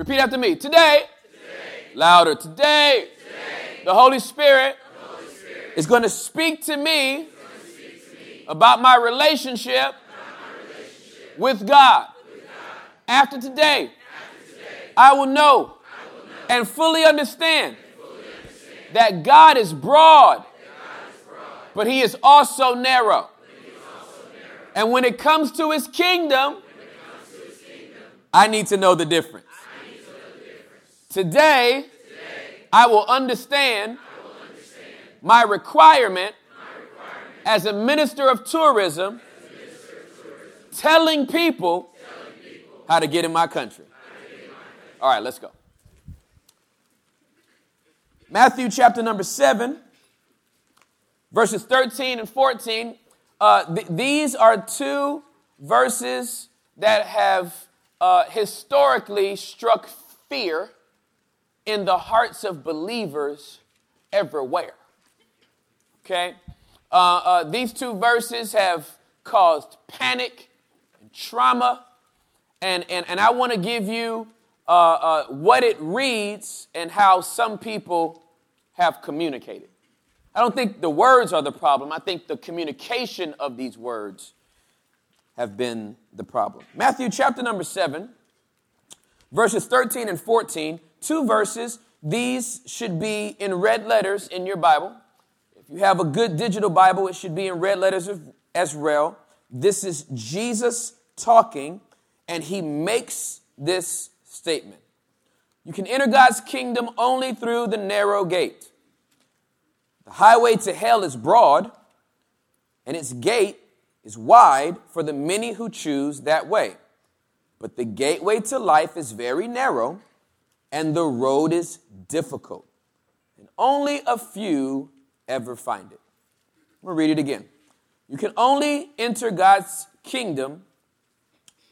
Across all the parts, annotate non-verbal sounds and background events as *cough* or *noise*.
Repeat after me. Today, louder. Today, the Holy Spirit, is going to speak to me, about my relationship, with God. After today, I will know and fully understand that God is broad, but He is also narrow. And when it comes to His kingdom, I need to know the difference. Today, I will understand my requirement as a minister of tourism telling people how to get in my country. All right, let's go. Matthew chapter number 7, verses 13 and 14. Uh, th- these are two verses that have uh, historically struck fear in the hearts of believers everywhere. Okay? Uh, uh, these two verses have caused panic and trauma, and, and, and I want to give you uh, uh, what it reads and how some people have communicated. I don't think the words are the problem. I think the communication of these words have been the problem. Matthew chapter number 7, verses 13 and 14, two verses. These should be in red letters in your Bible. If you have a good digital Bible, it should be in red letters as well. This is Jesus talking, and he makes this statement. You can enter God's kingdom only through the narrow gate. The highway to hell is broad, and its gate is wide for the many who choose that way. But the gateway to life is very narrow, and the road is difficult, and only a few ever find it. I'm to read it again. You can only enter God's kingdom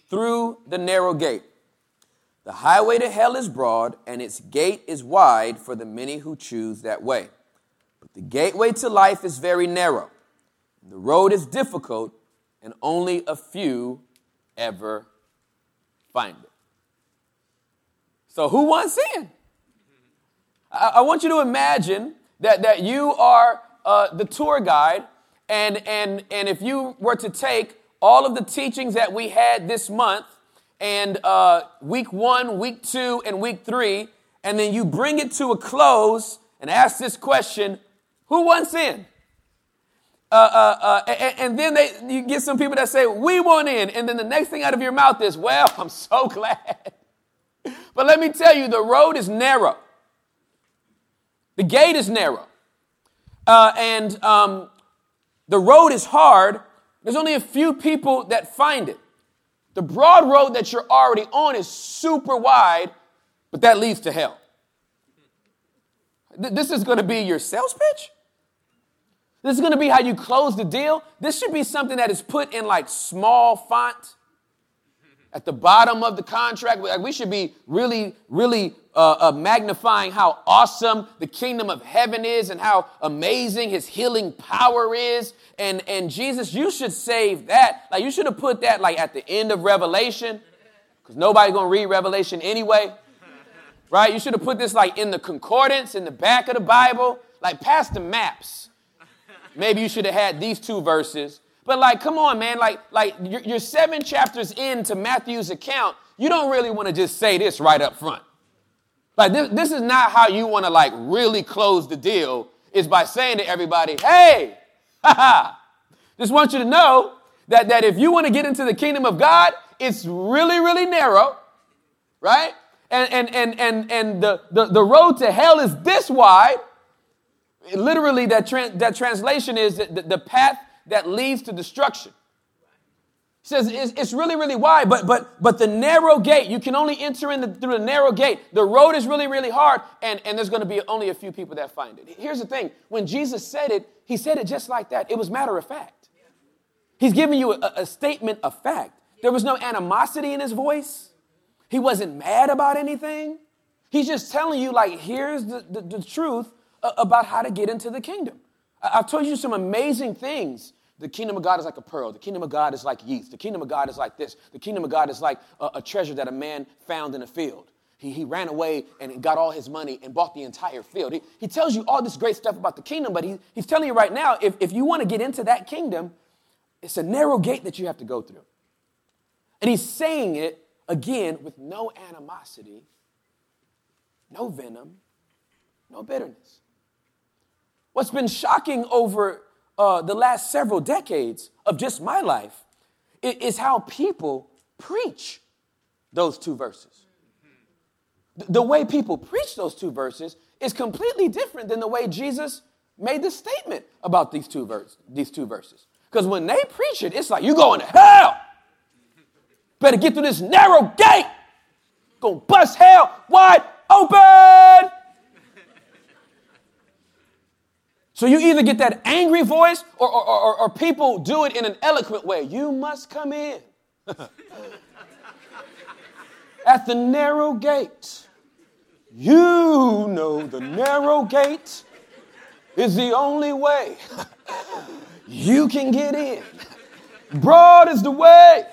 through the narrow gate. The highway to hell is broad, and its gate is wide for the many who choose that way. But the gateway to life is very narrow. The road is difficult, and only a few ever find it. So, who wants in? I, I want you to imagine that, that you are uh, the tour guide, and, and, and if you were to take all of the teachings that we had this month, and uh, week one, week two, and week three, and then you bring it to a close and ask this question who wants in? Uh, uh, uh, and, and, then they, you get some people that say, We want in. And then the next thing out of your mouth is, Well, *laughs* I'm so glad. But let me tell you, the road is narrow, the gate is narrow. Uh, and um, the road is hard. There's only a few people that find it. The broad road that you're already on is super wide, but that leads to hell. This is going to be your sales pitch? This is going to be how you close the deal. This should be something that is put in like small font at the bottom of the contract. Like we should be really, really uh, uh, magnifying how awesome the kingdom of heaven is and how amazing his healing power is. And, and Jesus, you should save that. Like you should have put that like at the end of Revelation because nobody's going to read Revelation anyway. Right? You should have put this like in the concordance in the back of the Bible, like past the maps. Maybe you should have had these two verses. But like, come on, man. Like, like you're, you're seven chapters into Matthew's account. You don't really want to just say this right up front. Like, this, this is not how you want to like really close the deal. Is by saying to everybody, "Hey, *laughs* haha." Just want you to know that that if you want to get into the kingdom of God, it's really, really narrow, right? And and and and and the the, the road to hell is this wide literally that, tra- that translation is the, the path that leads to destruction. He says it's, it's, really really wide but but but the narrow gate you can only enter in the, through the narrow gate. The road is really really hard and and there's to be only a few people that find it. Here's the thing when jesus said it he said it just like that. It was matter of fact. He's giving you a, a statement of fact. There was no animosity in his voice. He wasn't mad about anything. He's just telling you like here's the, the, the truth about how to get into the kingdom. I've told you some amazing things. The kingdom of God is like a pearl. The kingdom of God is like yeast. The kingdom of God is like this. The kingdom of God is like a, a treasure that a man found in a field. he, he ran away and got all his money and bought the entire field. He, he tells you all this great stuff about the kingdom, but he, he's telling you right now if, if you want to get into that kingdom, it's a narrow gate that you have to go through. And he's saying it again with no animosity, no venom, no bitterness. What's been shocking over uh, the last several decades of just my life is how people preach those two verses. The way people preach those two verses is completely different than the way Jesus made the statement about these two, verse, these two verses. Because when they preach it, it's like, you're going to hell. Better get through this narrow gate. Gonna bust hell wide open. So you either get that angry voice or, or, or, or people do it in an eloquent way. You must come in. *laughs* At the narrow gate. You know the narrow gate is the only way *laughs* you can get in. Broad is the way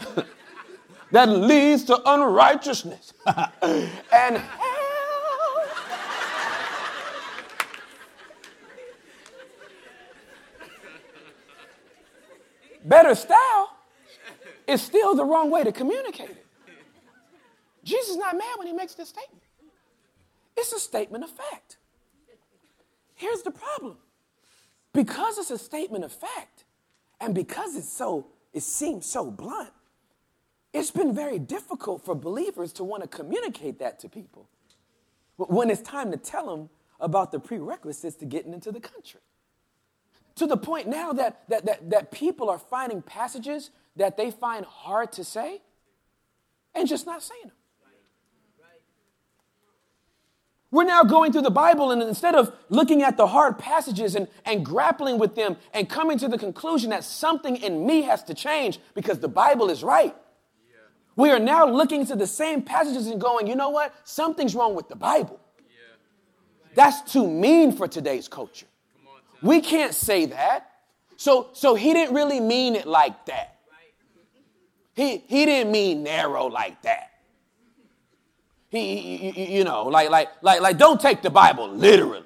*laughs* that leads to unrighteousness and hell. Better style is still the wrong way to communicate it. Jesus is not mad when he makes this statement. It's a statement of fact. Here's the problem. Because it's a statement of fact, and because it's so, it seems so blunt, it's been very difficult for believers to want to communicate that to people when it's time to tell them about the prerequisites to getting into the country. To the point now that, that, that, that people are finding passages that they find hard to say and just not saying them. We're now going through the Bible, and instead of looking at the hard passages and, and grappling with them and coming to the conclusion that something in me has to change because the Bible is right, yeah. we are now looking to the same passages and going, you know what? Something's wrong with the Bible. Yeah. That's too mean for today's culture. We can't say that. So, so he didn't really mean it like that. He, he didn't mean narrow like that. He, you know, like, like, like, like, don't take the Bible literally.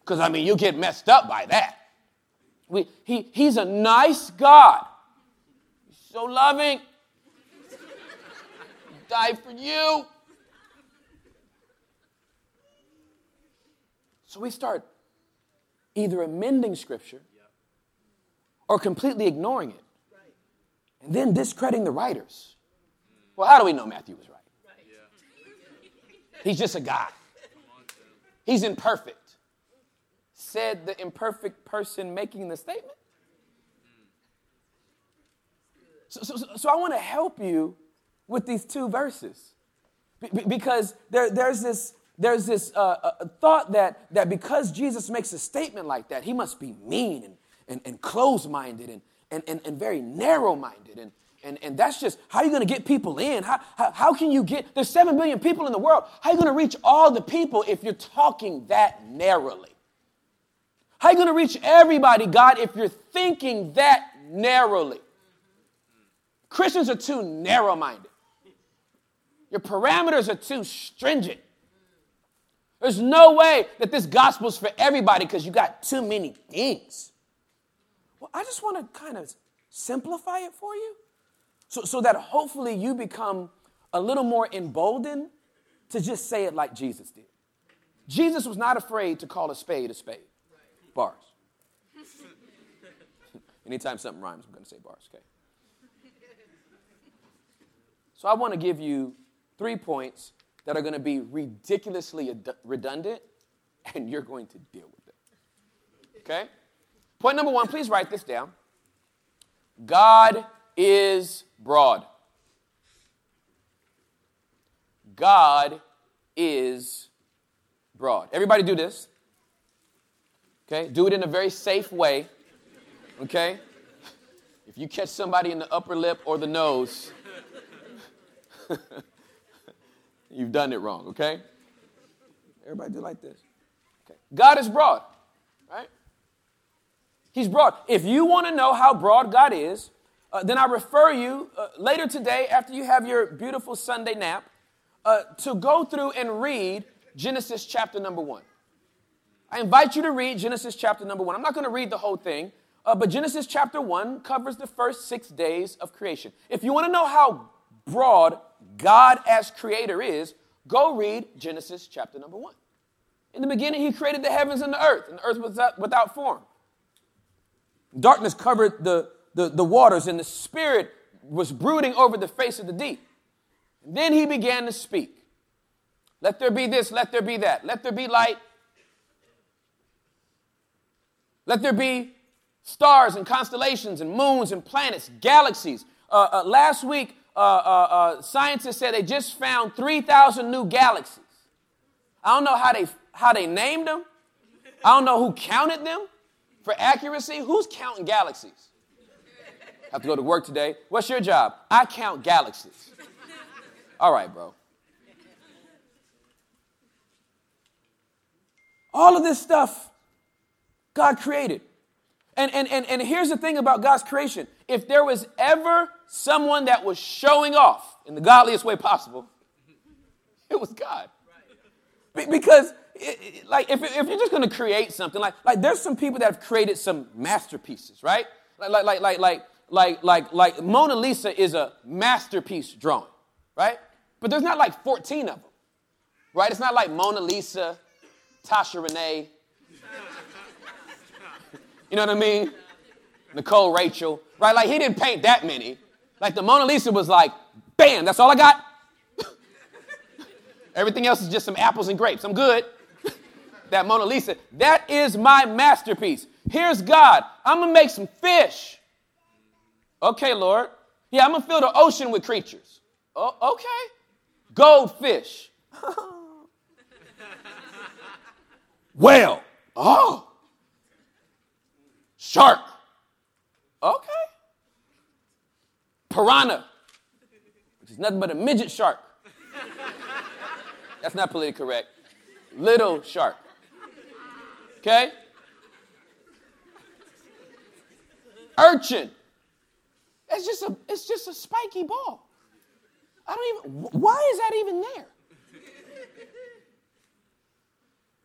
Because, I mean, you get messed up by that. We, he, he's a nice God. He's so loving. Died for you. So we start either amending Scripture or completely ignoring it. And then discrediting the writers. Well, how do we know Matthew was right? He's just a guy. He's imperfect. Said the imperfect person making the statement. So, so, so I want to help you with these two verses because there, there's this, there's this uh, uh, thought that, that because Jesus makes a statement like that, he must be mean and, and, and close minded and, and, and, and very narrow minded. And, and, and that's just how you're you going to get people in? How, how, how can you get, there's 7 billion people in the world. How are you going to reach all the people if you're talking that narrowly? How are you going to reach everybody, God, if you're thinking that narrowly? Christians are too narrow minded. Your parameters are too stringent. There's no way that this gospel's for everybody because you got too many things. Well, I just want to kind of simplify it for you. So, so that hopefully you become a little more emboldened to just say it like Jesus did. Jesus was not afraid to call a spade a spade. Bars. *laughs* Anytime something rhymes, I'm going to say bars, okay? So I want to give you three points that are going to be ridiculously redundant, and you're going to deal with it. Okay? Point number one, please write this down. God is broad. God is broad. Everybody do this. Okay? Do it in a very safe way. Okay? If you catch somebody in the upper lip or the nose, *laughs* you've done it wrong, okay? Everybody do like this. Okay. God is broad, right? He's broad. If you want to know how broad God is, uh, then I refer you uh, later today, after you have your beautiful Sunday nap, uh, to go through and read Genesis chapter number one. I invite you to read Genesis chapter number one. I'm not going to read the whole thing, uh, but Genesis chapter one covers the first six days of creation. If you want to know how broad God as creator is, go read Genesis chapter number one. In the beginning, he created the heavens and the earth, and the earth was without, form. Darkness covered the, the, the waters, and the Spirit was brooding over the face of the deep. And then he began to speak. Let there be this, let there be that. Let there be light. Let there be stars and constellations and moons and planets, galaxies. Uh, uh, last week, uh, uh, uh scientists said they just found 3,000 new galaxies. I don't know how they, how they named them. I don't know who counted them for accuracy. Who's counting galaxies? Have to go to work today. What's your job? I count galaxies. All right, bro. All of this stuff God created. And, and, and, and here's the thing about God's creation if there was ever someone that was showing off in the godliest way possible, it was God. Because, it, it, like, if, if you're just going to create something, like, like, there's some people that have created some masterpieces, right? Like, like, like, like, like, like, like, like Mona Lisa is a masterpiece drawing, right? But there's not like 14 of them, right? It's not like Mona Lisa, Tasha Renee, you know what I mean? Nicole Rachel, right? Like he didn't paint that many. Like the Mona Lisa was like, bam, that's all I got. *laughs* Everything else is just some apples and grapes. I'm good. *laughs* that Mona Lisa, that is my masterpiece. Here's God. I'm gonna make some fish. Okay, Lord. Yeah, I'm gonna fill the ocean with creatures. Oh, okay. Goldfish. *laughs* whale. Oh. Shark. Okay. Piranha, which is nothing but a midget shark. That's not politically correct. Little shark. Okay? Urchin. It's just a it's just a spiky ball. I don't even why is that even there?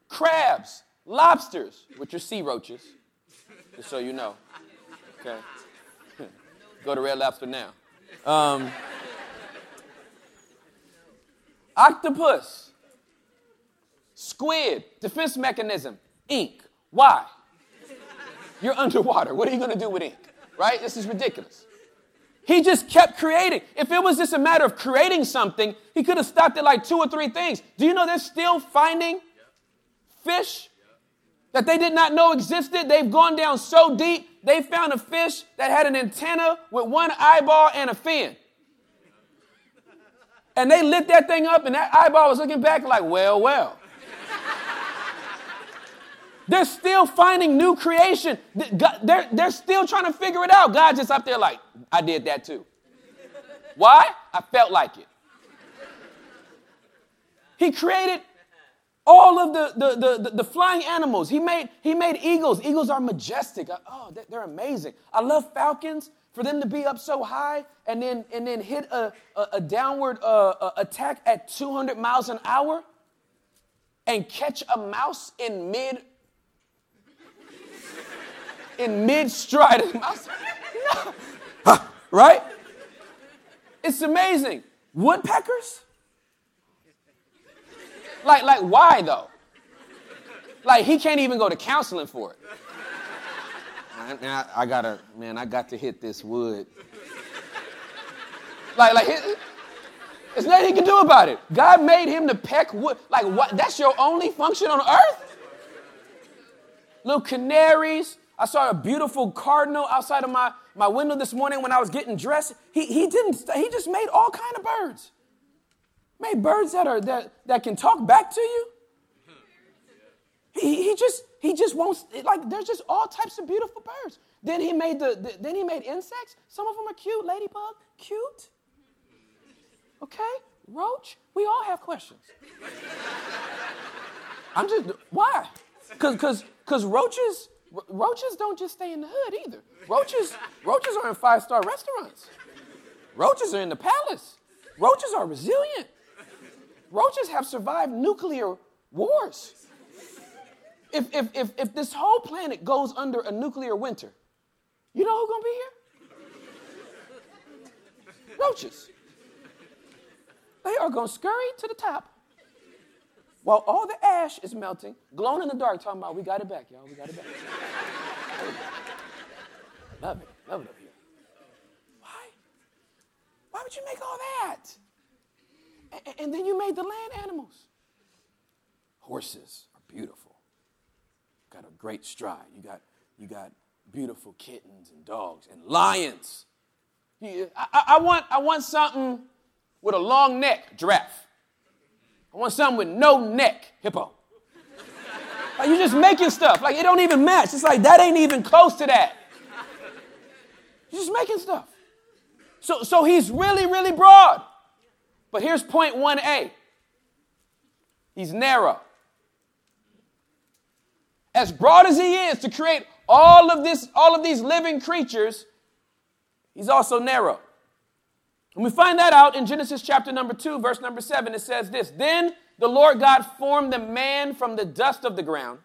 Crabs, lobsters, which are sea roaches, just so you know. Okay. *laughs* Go to Red Lobster now. Um, octopus, squid, defense mechanism, ink. Why? You're underwater. What are you going to do with ink? Right? This is ridiculous. He just kept creating. If it was just a matter of creating something, he could have stopped at like two or three things. Do you know they're still finding fish that they did not know existed? They've gone down so deep, they found a fish that had an antenna with one eyeball and a fin. And they lit that thing up, and that eyeball was looking back like, well, well. They're still finding new creation. They're, they're still trying to figure it out. God's just up there like, I did that too. Why? I felt like it. He created all of the, the, the, the, flying animals. He made, he made eagles. Eagles are majestic. Oh, they're amazing. I love falcons. For them to be up so high and then, and then hit a, a, a downward uh, attack at 200 miles an hour and catch a mouse in mid in mid stride. *laughs* *laughs* right? It's amazing. Woodpeckers? Like, like, why though? Like, he can't even go to counseling for it. I, I gotta, man, I got to hit this wood. Like, like, there's nothing he can do about it. God made him to peck wood. Like, what? That's your only function on earth? Little canaries, I saw a beautiful cardinal outside of my, my window this morning when I was getting dressed. He, he didn't, he just made all kind of birds. Made birds that are that, that can talk back to you. He, he just he just won't like there's just all types of beautiful birds. Then he made the, the then he made insects. Some of them are cute, ladybug, cute. Okay, roach. We all have questions. I'm just why? Cause cause cause roaches roaches don't just stay in the hood either. Roaches, roaches are in five star restaurants. Roaches are in the palace. Roaches are resilient. Roaches have survived nuclear wars. If, if, if, if this whole planet goes under a nuclear winter, you know who's gonna be here? Roaches. They are gonna scurry to the top while all the ash is melting, glowing in the dark, talking about, we got it back, y'all, we got it back. love it, love it up here. Why? Why would you make all that? And, then you made the land animals. Horses are beautiful. Got a great stride. You got, you got beautiful kittens and dogs and lions. I, I, want, I want something with a long neck, giraffe. I want something with no neck, hippo. Like you just making stuff. Like it don't even match. It's like that ain't even close to that. You're just making stuff. So, so he's really, really broad. But here's point 1A. He's narrow. As broad as he is to create all of this, all of these living creatures, he's also narrow. And we find that out in Genesis chapter number 2, verse number 7. It says this Then the Lord God formed the man from the dust of the ground.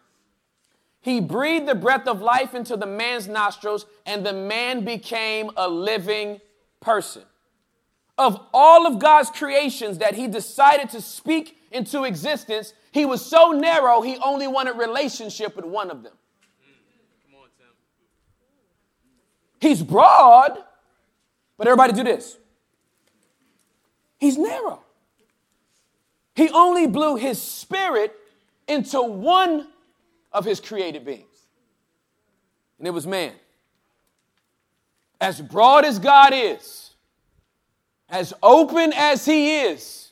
He breathed the breath of life into the man's nostrils, and the man became a living person. Of all of God's creations that he decided to speak into existence, he was so narrow, he only wanted relationship with one of them. He's broad, but everybody do this. He's narrow. He only blew his spirit into one of his created beings, and it was man. As broad as God is, as open as he is,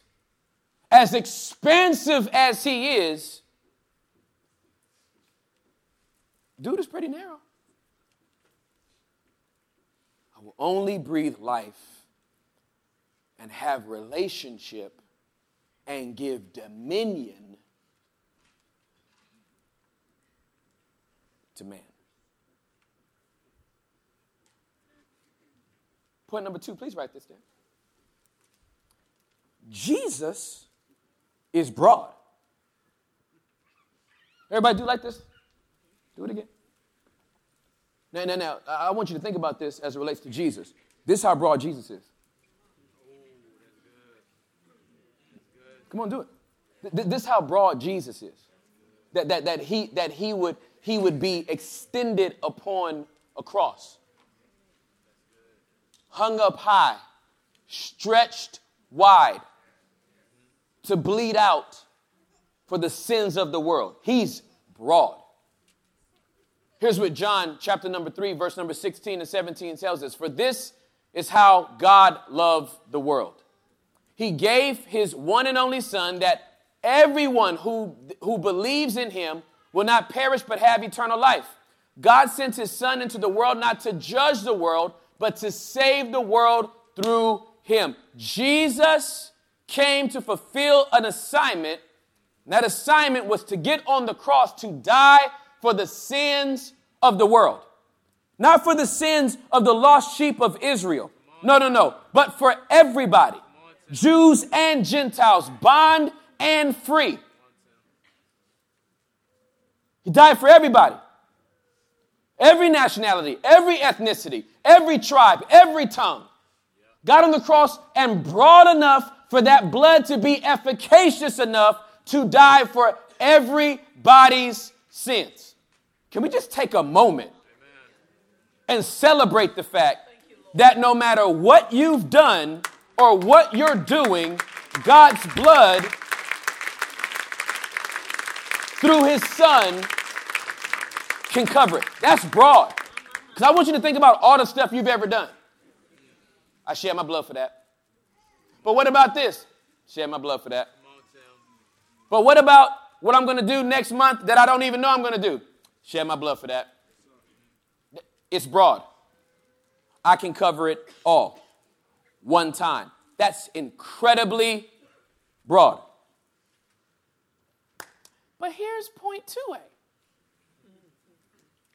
as expansive as he is, dude is pretty narrow. I will only breathe life and have relationship and give dominion to man. Point number two, please write this down. Jesus is broad. Everybody do like this? Do it again. Now, now, now, I want you to think about this as it relates to Jesus. This is how broad Jesus is. Come on, do it. This is how broad Jesus is. That, that, that, he, that he, would, he would be extended upon a cross, hung up high, stretched wide to bleed out for the sins of the world. He's broad. Here's what John chapter number 3 verse number 16 and 17 tells us. For this is how God loved the world he gave his one and only Son that everyone who, who believes in him will not perish but have eternal life. God sent his Son into the world not to judge the world, but to save the world through him. Jesus came to fulfill an assignment. That assignment was to get on the cross to die for the sins of the world. Not for the sins of the lost sheep of Israel. No, no, no. But for everybody. Jews and Gentiles, bond and free. He died for everybody. Every nationality, every ethnicity, every tribe, every tongue. Got on the cross and broad enough for that blood to be efficacious enough to die for everybody's sins. Can we just take a moment and celebrate the fact that no matter what you've done, or what you're doing, God's blood through his son can cover it. That's broad. Because I want you to think about all the stuff you've ever done. I shed my blood for that. But what about this? Shed my blood for that. But what about what I'm going to do next month that I don't even know I'm going to do? Shed my blood for that. It's broad. I can cover it all one time. That's incredibly broad. But here's point 2A.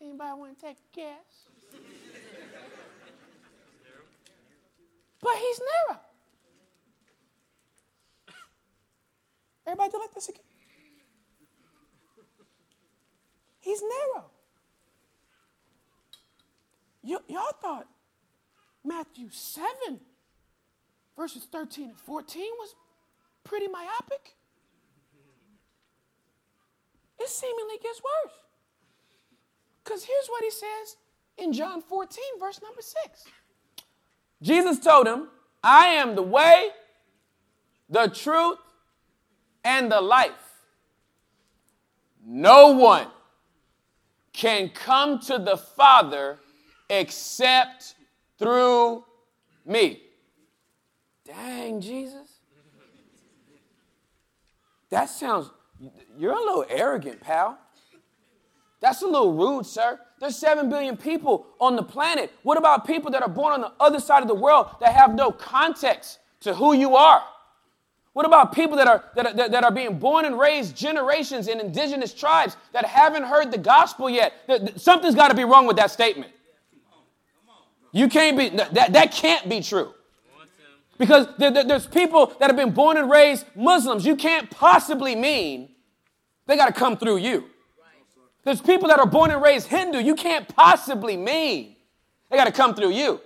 Anybody want to take a guess? but he's narrow. Everybody do like this again. He's narrow. Y- y'all thought Matthew 7, verses 13 and 14 was pretty myopic. It seemingly gets worse. Because here's what he says in John 14, verse number 6. Jesus told him, I am the way, the truth, and the life. No one can come to the Father except through me. Dang, Jesus. That sounds, you're a little arrogant, pal. That's a little rude, sir. There's 7 billion people on the planet. What about people that are born on the other side of the world that have no context to who you are? What about people that are, that, are, that are being born and raised generations in indigenous tribes that haven't heard the gospel yet? Something's got to be wrong with that statement. You can't be, that, that can't be true. Because there, there, there's people that have been born and raised Muslims. You can't possibly mean they got to come through you. There's people that are born and raised Hindu. You can't possibly mean they got to come through you.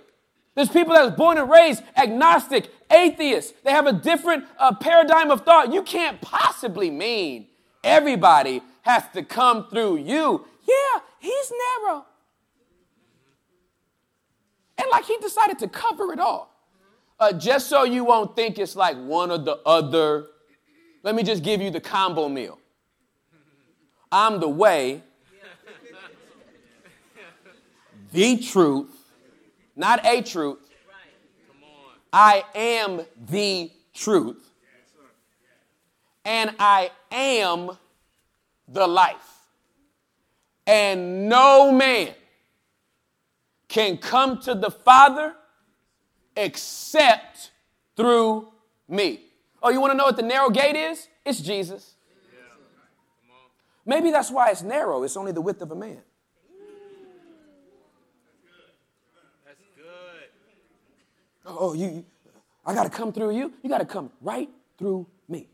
There's people that are born and raised agnostic, atheists. They have a different uh, paradigm of thought. You can't possibly mean everybody has to come through you. Yeah, he's narrow. And like he decided to cover it all. Uh, just so you won't think it's like one or the other, let me just give you the combo meal. I'm the way, the truth, not a truth. I am the truth. And I am the life. And no man can come to the Father except through me. Oh, you want to know what the narrow gate is? It's Jesus. Maybe that's why it's narrow. It's only the width of a man. That's good. Oh, you, I got to come through you. You got to come right through me.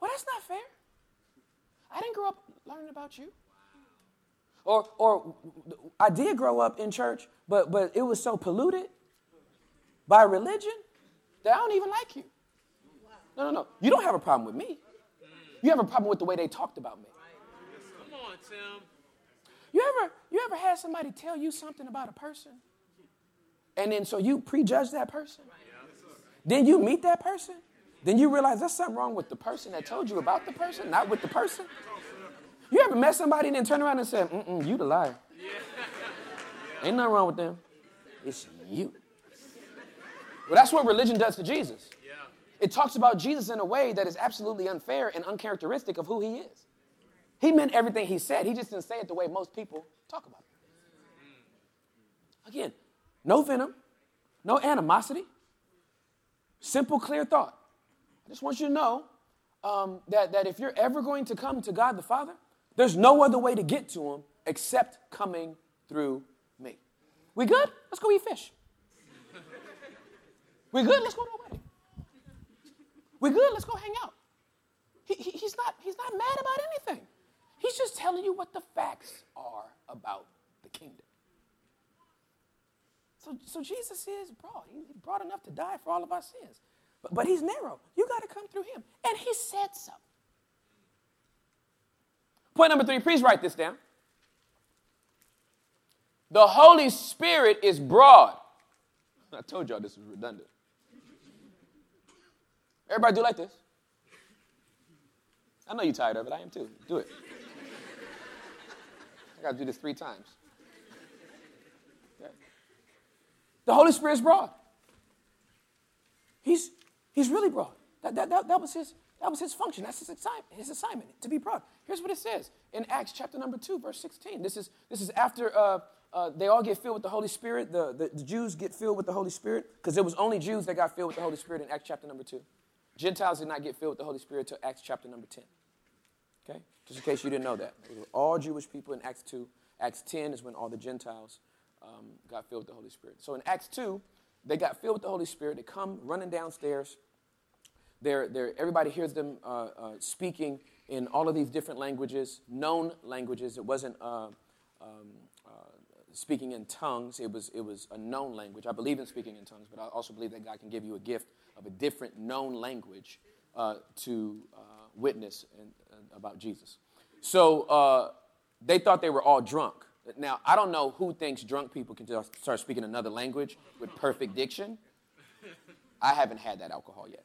Well, that's not fair. I didn't grow up learning about you. Or, or I did grow up in church, but, but it was so polluted by religion that I don't even like you. No, no, no. You don't have a problem with me. You have a problem with the way they talked about me. Come on, Tim. You ever, you ever had somebody tell you something about a person? And then so you prejudge that person? Then you meet that person? Then you realize there's something wrong with the person that told you about the person, not with the person? You ever met somebody and then turn around and say, mm-mm, you the liar. Ain't nothing wrong with them. It's you. Well, that's what religion does to Jesus. It talks about Jesus in a way that is absolutely unfair and uncharacteristic of who he is. He meant everything he said. He just didn't say it the way most people talk about it. Mm. Again, no venom, no animosity, simple, clear thought. I just want you to know um, that, that if you're ever going to come to God the Father, there's no other way to get to him except coming through me. We good? Let's go eat fish. We good? Let's go to a wedding. We good? Let's go hang out. He, he, he's, not, he's not mad about anything. He's just telling you what the facts are about. So, so Jesus is broad. He's broad enough to die for all of our sins. But, but he's narrow. You got to come through him. And he said so. Point number three, please write this down. The Holy Spirit is broad. *laughs* I told y'all this was redundant. Everybody do like this. I know you're tired of it. I am too. Do it. *laughs* I got to do this three times. Okay. The Holy Spirit is broad. He's, he's really broad. That, that, that, that was his that was his function. That's his assignment, his assignment to be broad. Here's what it says in Acts chapter number 2, verse 16. This is, this is after uh, uh, they all get filled with the Holy Spirit. The, the, the Jews get filled with the Holy Spirit because it was only Jews that got filled with the Holy Spirit in Acts chapter number 2. Gentiles did not get filled with the Holy Spirit until Acts chapter number 10. Okay? Just in case you didn't know that. all Jewish people in Acts 2. Acts 10 is when all the Gentiles um, got filled with the Holy Spirit. So in Acts 2, they got filled with the Holy Spirit. They come running downstairs they're, they're, everybody hears them uh, uh, speaking in all of these different languages, known languages. It wasn't uh, um, uh, speaking in tongues, it was, it was a known language. I believe in speaking in tongues, but I also believe that God can give you a gift of a different known language uh, to uh, witness in, about Jesus. So they thought they were all drunk. Now, I don't know who thinks drunk people can just start speaking another language with perfect diction. I haven't had that alcohol yet.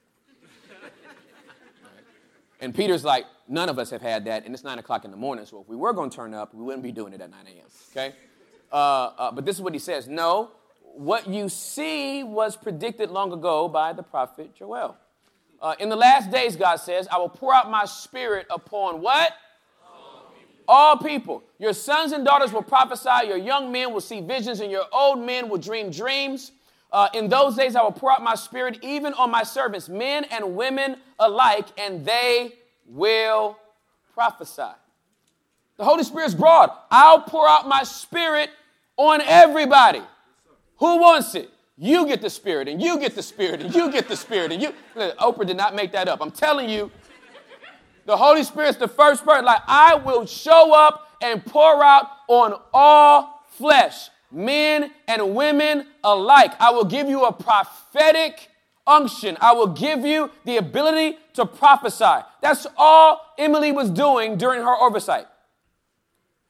And Peter's like, none of us have had that, and it's 9 o'clock in the morning, so if we were going to turn up, we wouldn't be doing it at 9 a.m., okay? Uh, uh, but this is what he says No, what you see was predicted long ago by the prophet Joel. Uh, in the last days, God says, I will pour out my spirit upon what? All people. Your sons and daughters will prophesy, your young men will see visions, and your old men will dream dreams. Uh, in those days, I will pour out my spirit even on my servants, men and women alike, and they will prophesy. The Holy Spirit's broad. I'll pour out my spirit on everybody. Who wants it? You get the spirit, and you get the spirit, and you get the spirit, and you. Oprah did not make that up. I'm telling you, the Holy Spirit's the first person. Like, I will show up and pour out on all flesh men and women alike. I will give you a prophetic unction. I will give you the ability to prophesy. That's all Emily was doing during her oversight.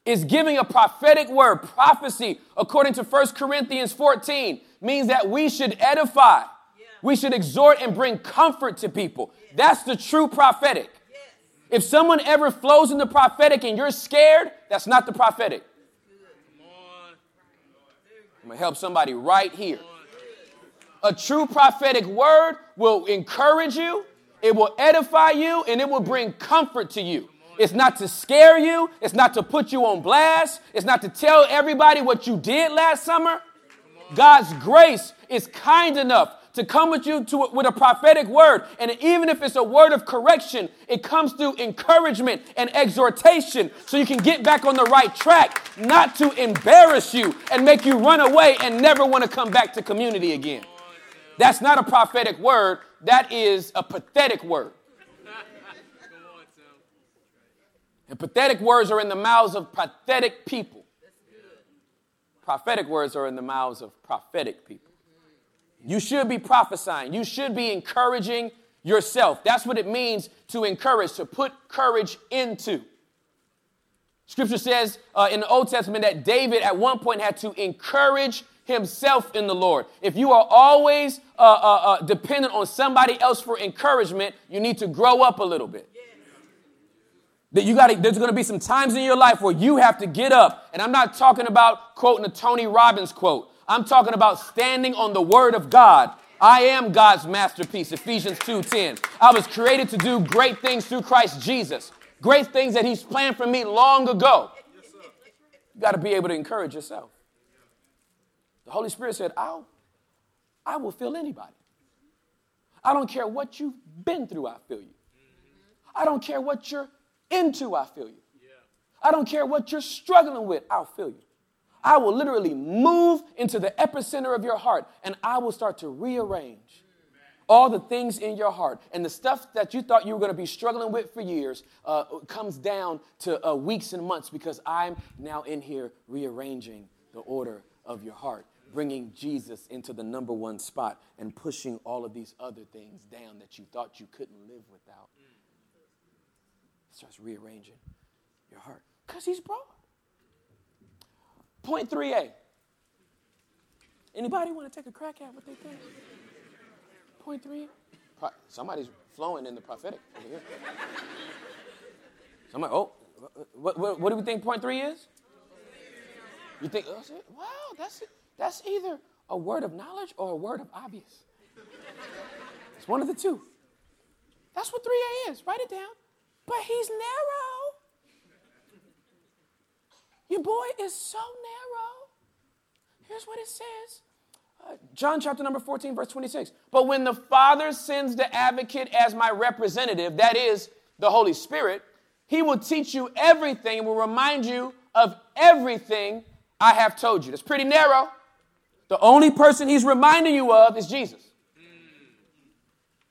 Is giving a prophetic word. Prophecy, according to 1 Corinthians 14, means that we should edify. We should exhort and bring comfort to people. That's the true prophetic. If someone ever flows in the prophetic and you're scared, that's not the prophetic. I'm going to help somebody right here. A true prophetic word will encourage you, it will edify you, and it will bring comfort to you. It's not to scare you, it's not to put you on blast, it's not to tell everybody what you did last summer. God's grace is kind enough to come with you to, with a prophetic word. And even if it's a word of correction, it comes through encouragement and exhortation so you can get back on the right track, not to embarrass you and make you run away and never want to come back to community again. That's not a prophetic word, that is a pathetic word. And pathetic words are in the mouths of pathetic people. Prophetic words are in the mouths of prophetic people. You should be prophesying. You should be encouraging yourself. That's what it means to encourage, to put courage into. Scripture says uh, in the Old Testament that David at one point had to encourage himself in the Lord. If you are always uh, uh, uh dependent on somebody else for encouragement, you need to grow up a little bit. That you got there's going to be some times in your life where you have to get up. And I'm not talking about quoting a Tony Robbins quote. I'm talking about standing on the word of God. I am God's masterpiece, Ephesians 2:10. I was created to do great things through Christ Jesus. Great things that he's planned for me long ago. You got to be able to encourage yourself. The Holy Spirit said, I'll, I will feel anybody. I don't care what you've been through, I feel you. I don't care what you're into, I feel you. I don't care what you're struggling with, I'll feel you. I will literally move into the epicenter of your heart and I will start to rearrange all the things in your heart. And the stuff that you thought you were going to be struggling with for years uh, comes down to uh, weeks and months because I'm now in here rearranging the order of your heart, bringing Jesus into the number one spot and pushing all of these other things down that you thought you couldn't live without. starts rearranging your heart because he's broad. Point 3A. Anybody want to take a crack at what they think? Point 3 Pro- Somebody's flowing in the prophetic over here. Somebody, oh, what, what, what do we think point 3 is? You think, oh, wow, that's, that's either a word of knowledge or a word of obvious. It's one of the two. That's what 3A is. Write it down. But he's narrow. Your boy is so narrow. Here's what it says. Uh, John chapter number 14, verse 26. But when the Father sends the advocate as my representative, that is the Holy Spirit, he will teach you everything and will remind you of everything I have told you. That's pretty narrow. The only person he's reminding you of is Jesus.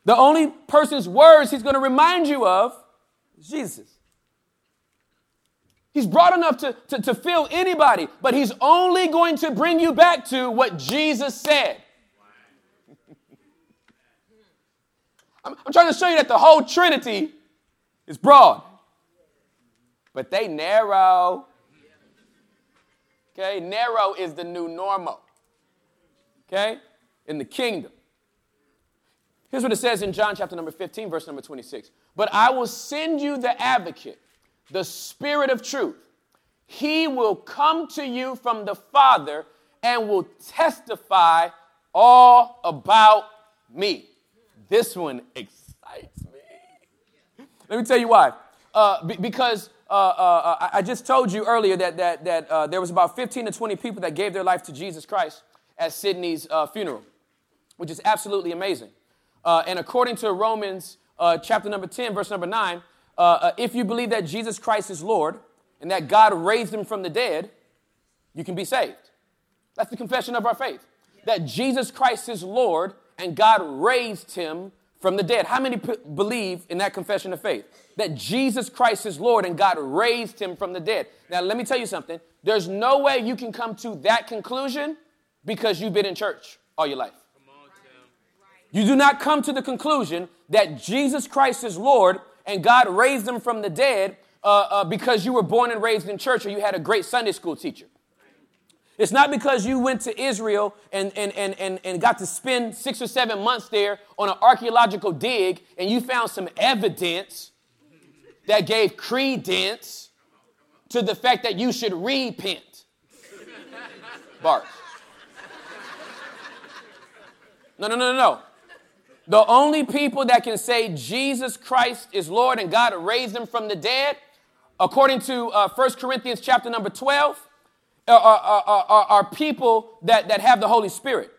The only person's words he's going to remind you of is Jesus. He's broad enough to, to, to fill anybody, but he's only going to bring you back to what Jesus said. *laughs* I'm, I'm trying to show you that the whole Trinity is broad, but they narrow. Okay, narrow is the new normal. Okay, in the kingdom. Here's what it says in John chapter number 15, verse number 26. But I will send you the advocate, the Spirit of truth. He will come to you from the Father and will testify all about me. This one excites me. Let me tell you why. Uh, b- because uh, uh, I just told you earlier that, that, that uh, there was about 15 to 20 people that gave their life to Jesus Christ at Sydney's uh, funeral, which is absolutely amazing. Uh, and according to Romans chapter number 10, verse number 9, Uh, uh, if you believe that Jesus Christ is Lord and that God raised him from the dead, you can be saved. That's the confession of our faith. That Jesus Christ is Lord and God raised him from the dead. How many p- believe in that confession of faith? That Jesus Christ is Lord and God raised him from the dead. Now, let me tell you something. There's no way you can come to that conclusion because you've been in church all your life. You do not come to the conclusion that Jesus Christ is Lord and God raised them from the dead uh, uh, because you were born and raised in church or you had a great Sunday school teacher. It's not because you went to Israel and, and, and, and, and got to spend six or seven months there on an archaeological dig and you found some evidence that gave credence to the fact that you should repent. Bart. No, no, no, no, no. The only people that can say Jesus Christ is Lord and God raised him from the dead, according to uh, 1 Corinthians chapter number 12, are, are, are, are people that, that have the Holy Spirit.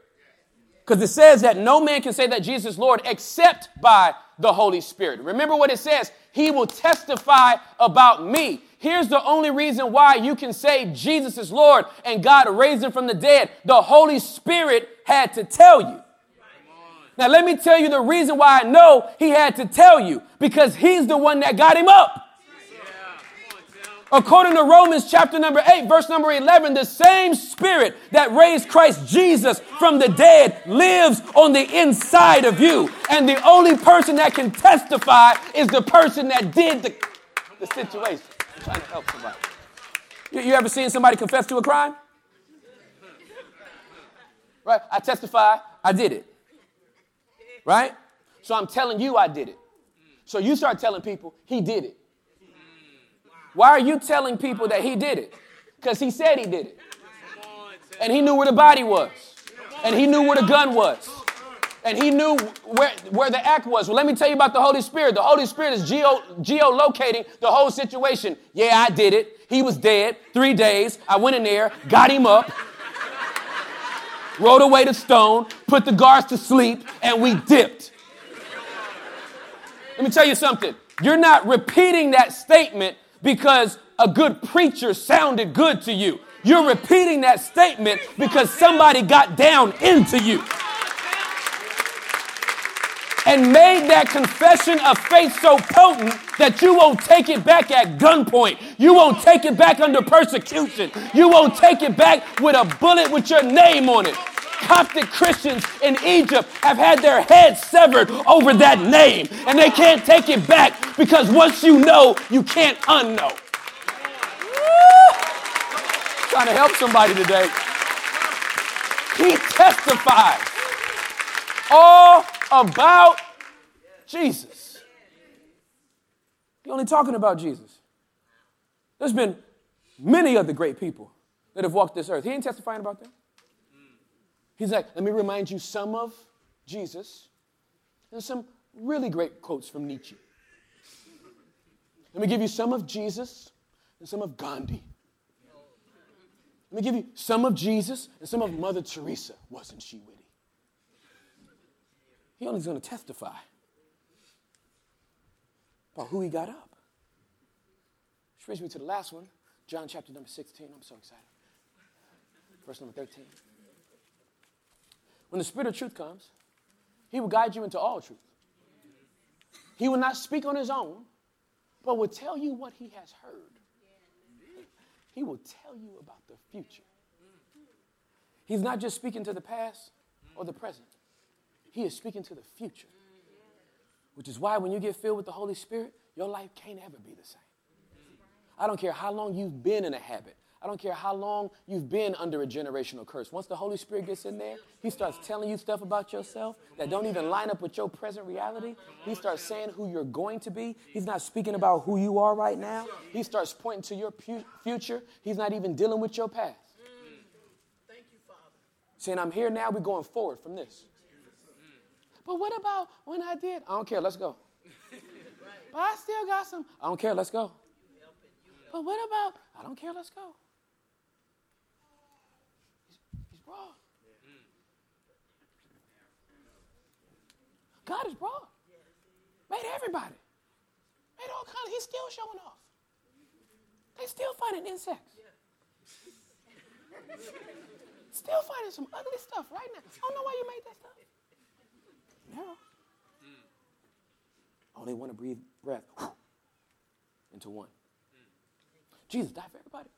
Because it says that no man can say that Jesus is Lord except by the Holy Spirit. Remember what it says He will testify about me. Here's the only reason why you can say Jesus is Lord and God raised him from the dead. The Holy Spirit had to tell you. Now, let me tell you the reason why I know He had to tell you because He's the one that got him up. According to Romans chapter number 8, verse number 11, the same spirit that raised Christ Jesus from the dead lives on the inside of you. And the only person that can testify is the person that did the, the situation. I'm trying to help somebody. You, you ever seen somebody confess to a crime? Right? I testify, I did it. Right? So I'm telling you I did it. So you start telling people he did it. Why are you telling people that he did it? Because he said he did it. And he knew where the body was. And he knew where the gun was. And he knew where, where the act was. Well, let me tell you about the Holy Spirit. The Holy Spirit is geo, geolocating the whole situation. Yeah, I did it. He was dead three days. I went in there, got him up, rolled away the stone, put the guards to sleep, and we dipped. Let me tell you something. You're not repeating that statement because a good preacher sounded good to you. You're repeating that statement because somebody got down into you and made that confession of faith so potent that you won't take it back at gunpoint. You won't take it back under persecution. You won't take it back with a bullet with your name on it. Coptic Christians in Egypt have had their heads severed over that name, and they can't take it back because once you know, you can't unknow. Trying to help somebody today. He testifies all about Jesus. He's only talking about Jesus. There's been many other great people that have walked this earth. He ain't testifying about them. He's like, let me remind you some of Jesus and some really great quotes from Nietzsche. Let me give you some of Jesus and some of Gandhi. Let me give you some of Jesus and some of Mother Teresa. Wasn't she witty? He only going to testify about who he got up. Which brings me to the last one, John chapter number 16. I'm so excited. Verse number 13. When the Spirit of truth comes, He will guide you into all truth. He will not speak on his own, but will tell you what he has heard. He will tell you about the future. He's not just speaking to the past or the present, he is speaking to the future. Which is why when you get filled with the Holy Spirit, your life can't ever be the same. I don't care how long you've been in a habit. I don't care how long you've been under a generational curse. Once the Holy Spirit gets in there, He starts telling you stuff about yourself that don't even line up with your present reality. He starts saying who you're going to be. He's not speaking about who you are right now. He starts pointing to your pu- future. He's not even dealing with your past. Mm. Thank you, Father. Saying, I'm here now, we're going forward from this. But what about when I did? I don't care, let's go. *laughs* But I still got some. I don't care, let's go. But what about? I don't care, let's go. He's broad. God is broad. Made everybody. Made all kinds. He's still showing off. They still finding insects. still finding some ugly stuff right now. I don't know why you made that stuff. No. Only want to breathe breath into one. Mm. Jesus died for everybody.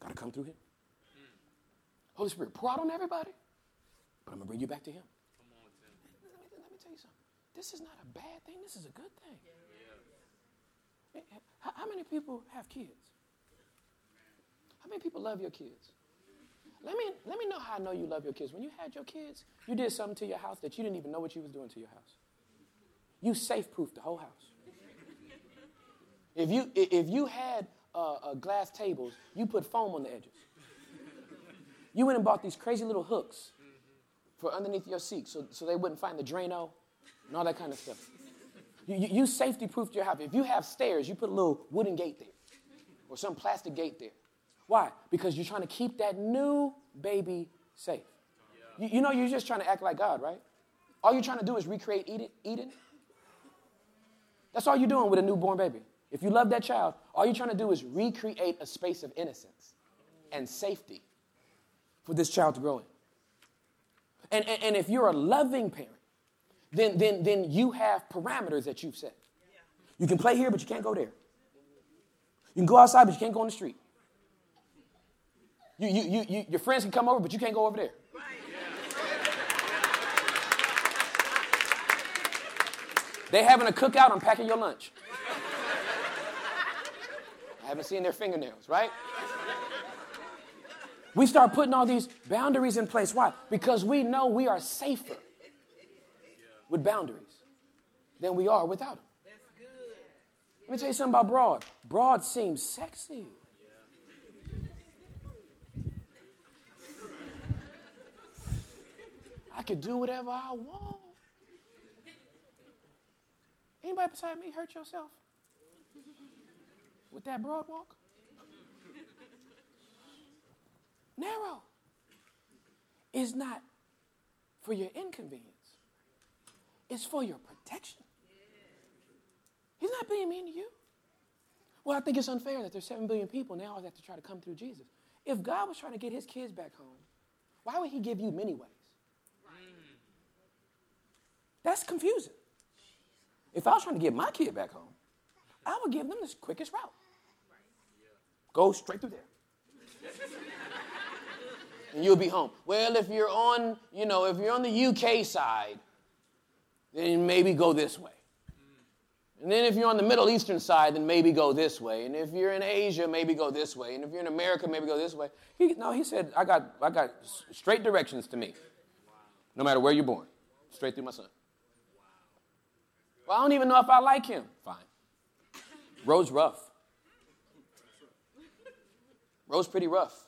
Got to come through him. Mm. Holy Spirit, pour out on everybody. But I'm going to bring you back to Him. Come on, Tim. Let me, let me tell you something. This is not a bad thing. This is a good thing. Yeah. Eh, eh, how, how many people have kids? How many people love your kids? Let me, let me know how I know you love your kids. When you had your kids, you did something to your house that you didn't even know what you was doing to your house. You safe-proofed the whole house. If you, if you had uh, uh, glass tables, you put foam on the edges. You went and bought these crazy little hooks for underneath your seat so, so they wouldn't find the Drano and all that kind of stuff. You, you, you safety proofed your house. If you have stairs, you put a little wooden gate there or some plastic gate there. Why? Because you're trying to keep that new baby safe. You, you know, you're just trying to act like God, right? All you're trying to do is recreate Eden. Eden. That's all you're doing with a newborn baby. If you love that child, all you're trying to do is recreate a space of innocence and safety for this child to grow in. And, and, and if you're a loving parent, then, then, then you have parameters that you've set. You can play here, but you can't go there. You can go outside, but you can't go on the street. You, you, you, you, your friends can come over, but you can't go over there. They having a cookout, I'm packing your lunch. I haven't seen their fingernails, right? We start putting all these boundaries in place. Why? Because we know we are safer with boundaries than we are without them. Let me tell you something about broad. Broad seems sexy. I could do whatever I want. Anybody beside me hurt yourself with that broad walk? narrow is not for your inconvenience, it's for your protection. He's not being mean to you. Well, I think it's unfair that there's 7 billion people now that have to try to come through Jesus. If God was trying to get his kids back home, why would he give you many ways? That's confusing. If I was trying to get my kid back home, I would give them the quickest route. Go straight through there *laughs* and you'll be home. Well, if you're on, you know, if you're on the UK side, then maybe go this way. And then if you're on the Middle Eastern side, then maybe go this way. And if you're in Asia, maybe go this way. And if you're in America, maybe go this way. He, no, he said, I got, I got straight directions to me. No matter where you're born. Straight through my son. Well, I don't even know if I like him. Fine. Road's rough. Road's pretty rough.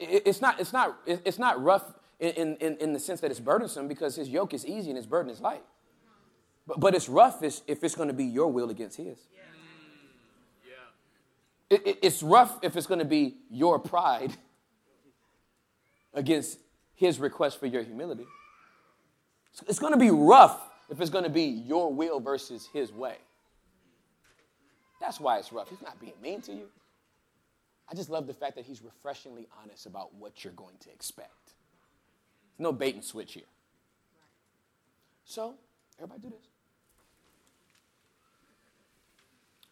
It's not, it's not, it's not rough in, in, in the sense that it's burdensome because his yoke is easy and his burden is light. But, but it's rough if it's going to be your will against his. Yeah. It, it, it's rough if it's going to be your pride against his request for your humility. It's going to be rough if it's going to be your will versus his way. That's why it's rough. He's not being mean to you. I just love the fact that he's refreshingly honest about what you're going to expect. There's no bait and switch here. So, everybody do this.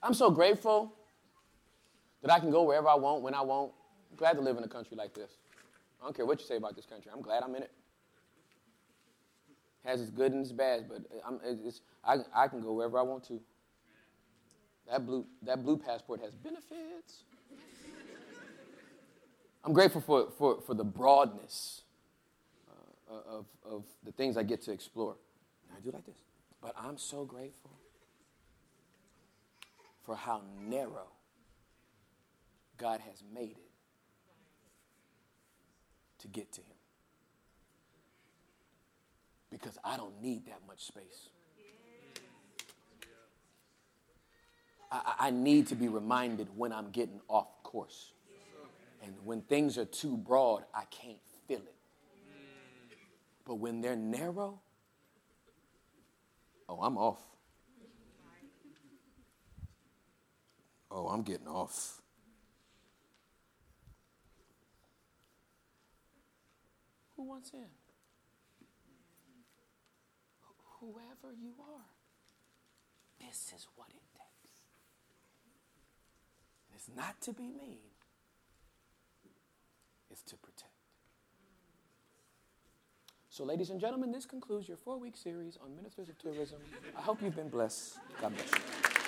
I'm so grateful that I can go wherever I want, when I want. I'm glad to live in a country like this. I don't care what you say about this country. I'm glad I'm in it. Has its good and its bad, but I'm, it's, I, I can go wherever I want to. That blue, that blue passport has benefits. I'm grateful for, for, for the broadness uh, of, of the things I get to explore. I do like this. But I'm so grateful for how narrow God has made it to get to Him. Because I don't need that much space. I, I need to be reminded when I'm getting off course. And when things are too broad, I can't feel it. But when they're narrow, oh, I'm off. Oh, I'm getting off. Who wants in? Whoever you are, this is what it takes. And it's not to be mean, it's to protect. So, ladies and gentlemen, this concludes your four week series on Ministers of Tourism. I hope you've been blessed. God bless you.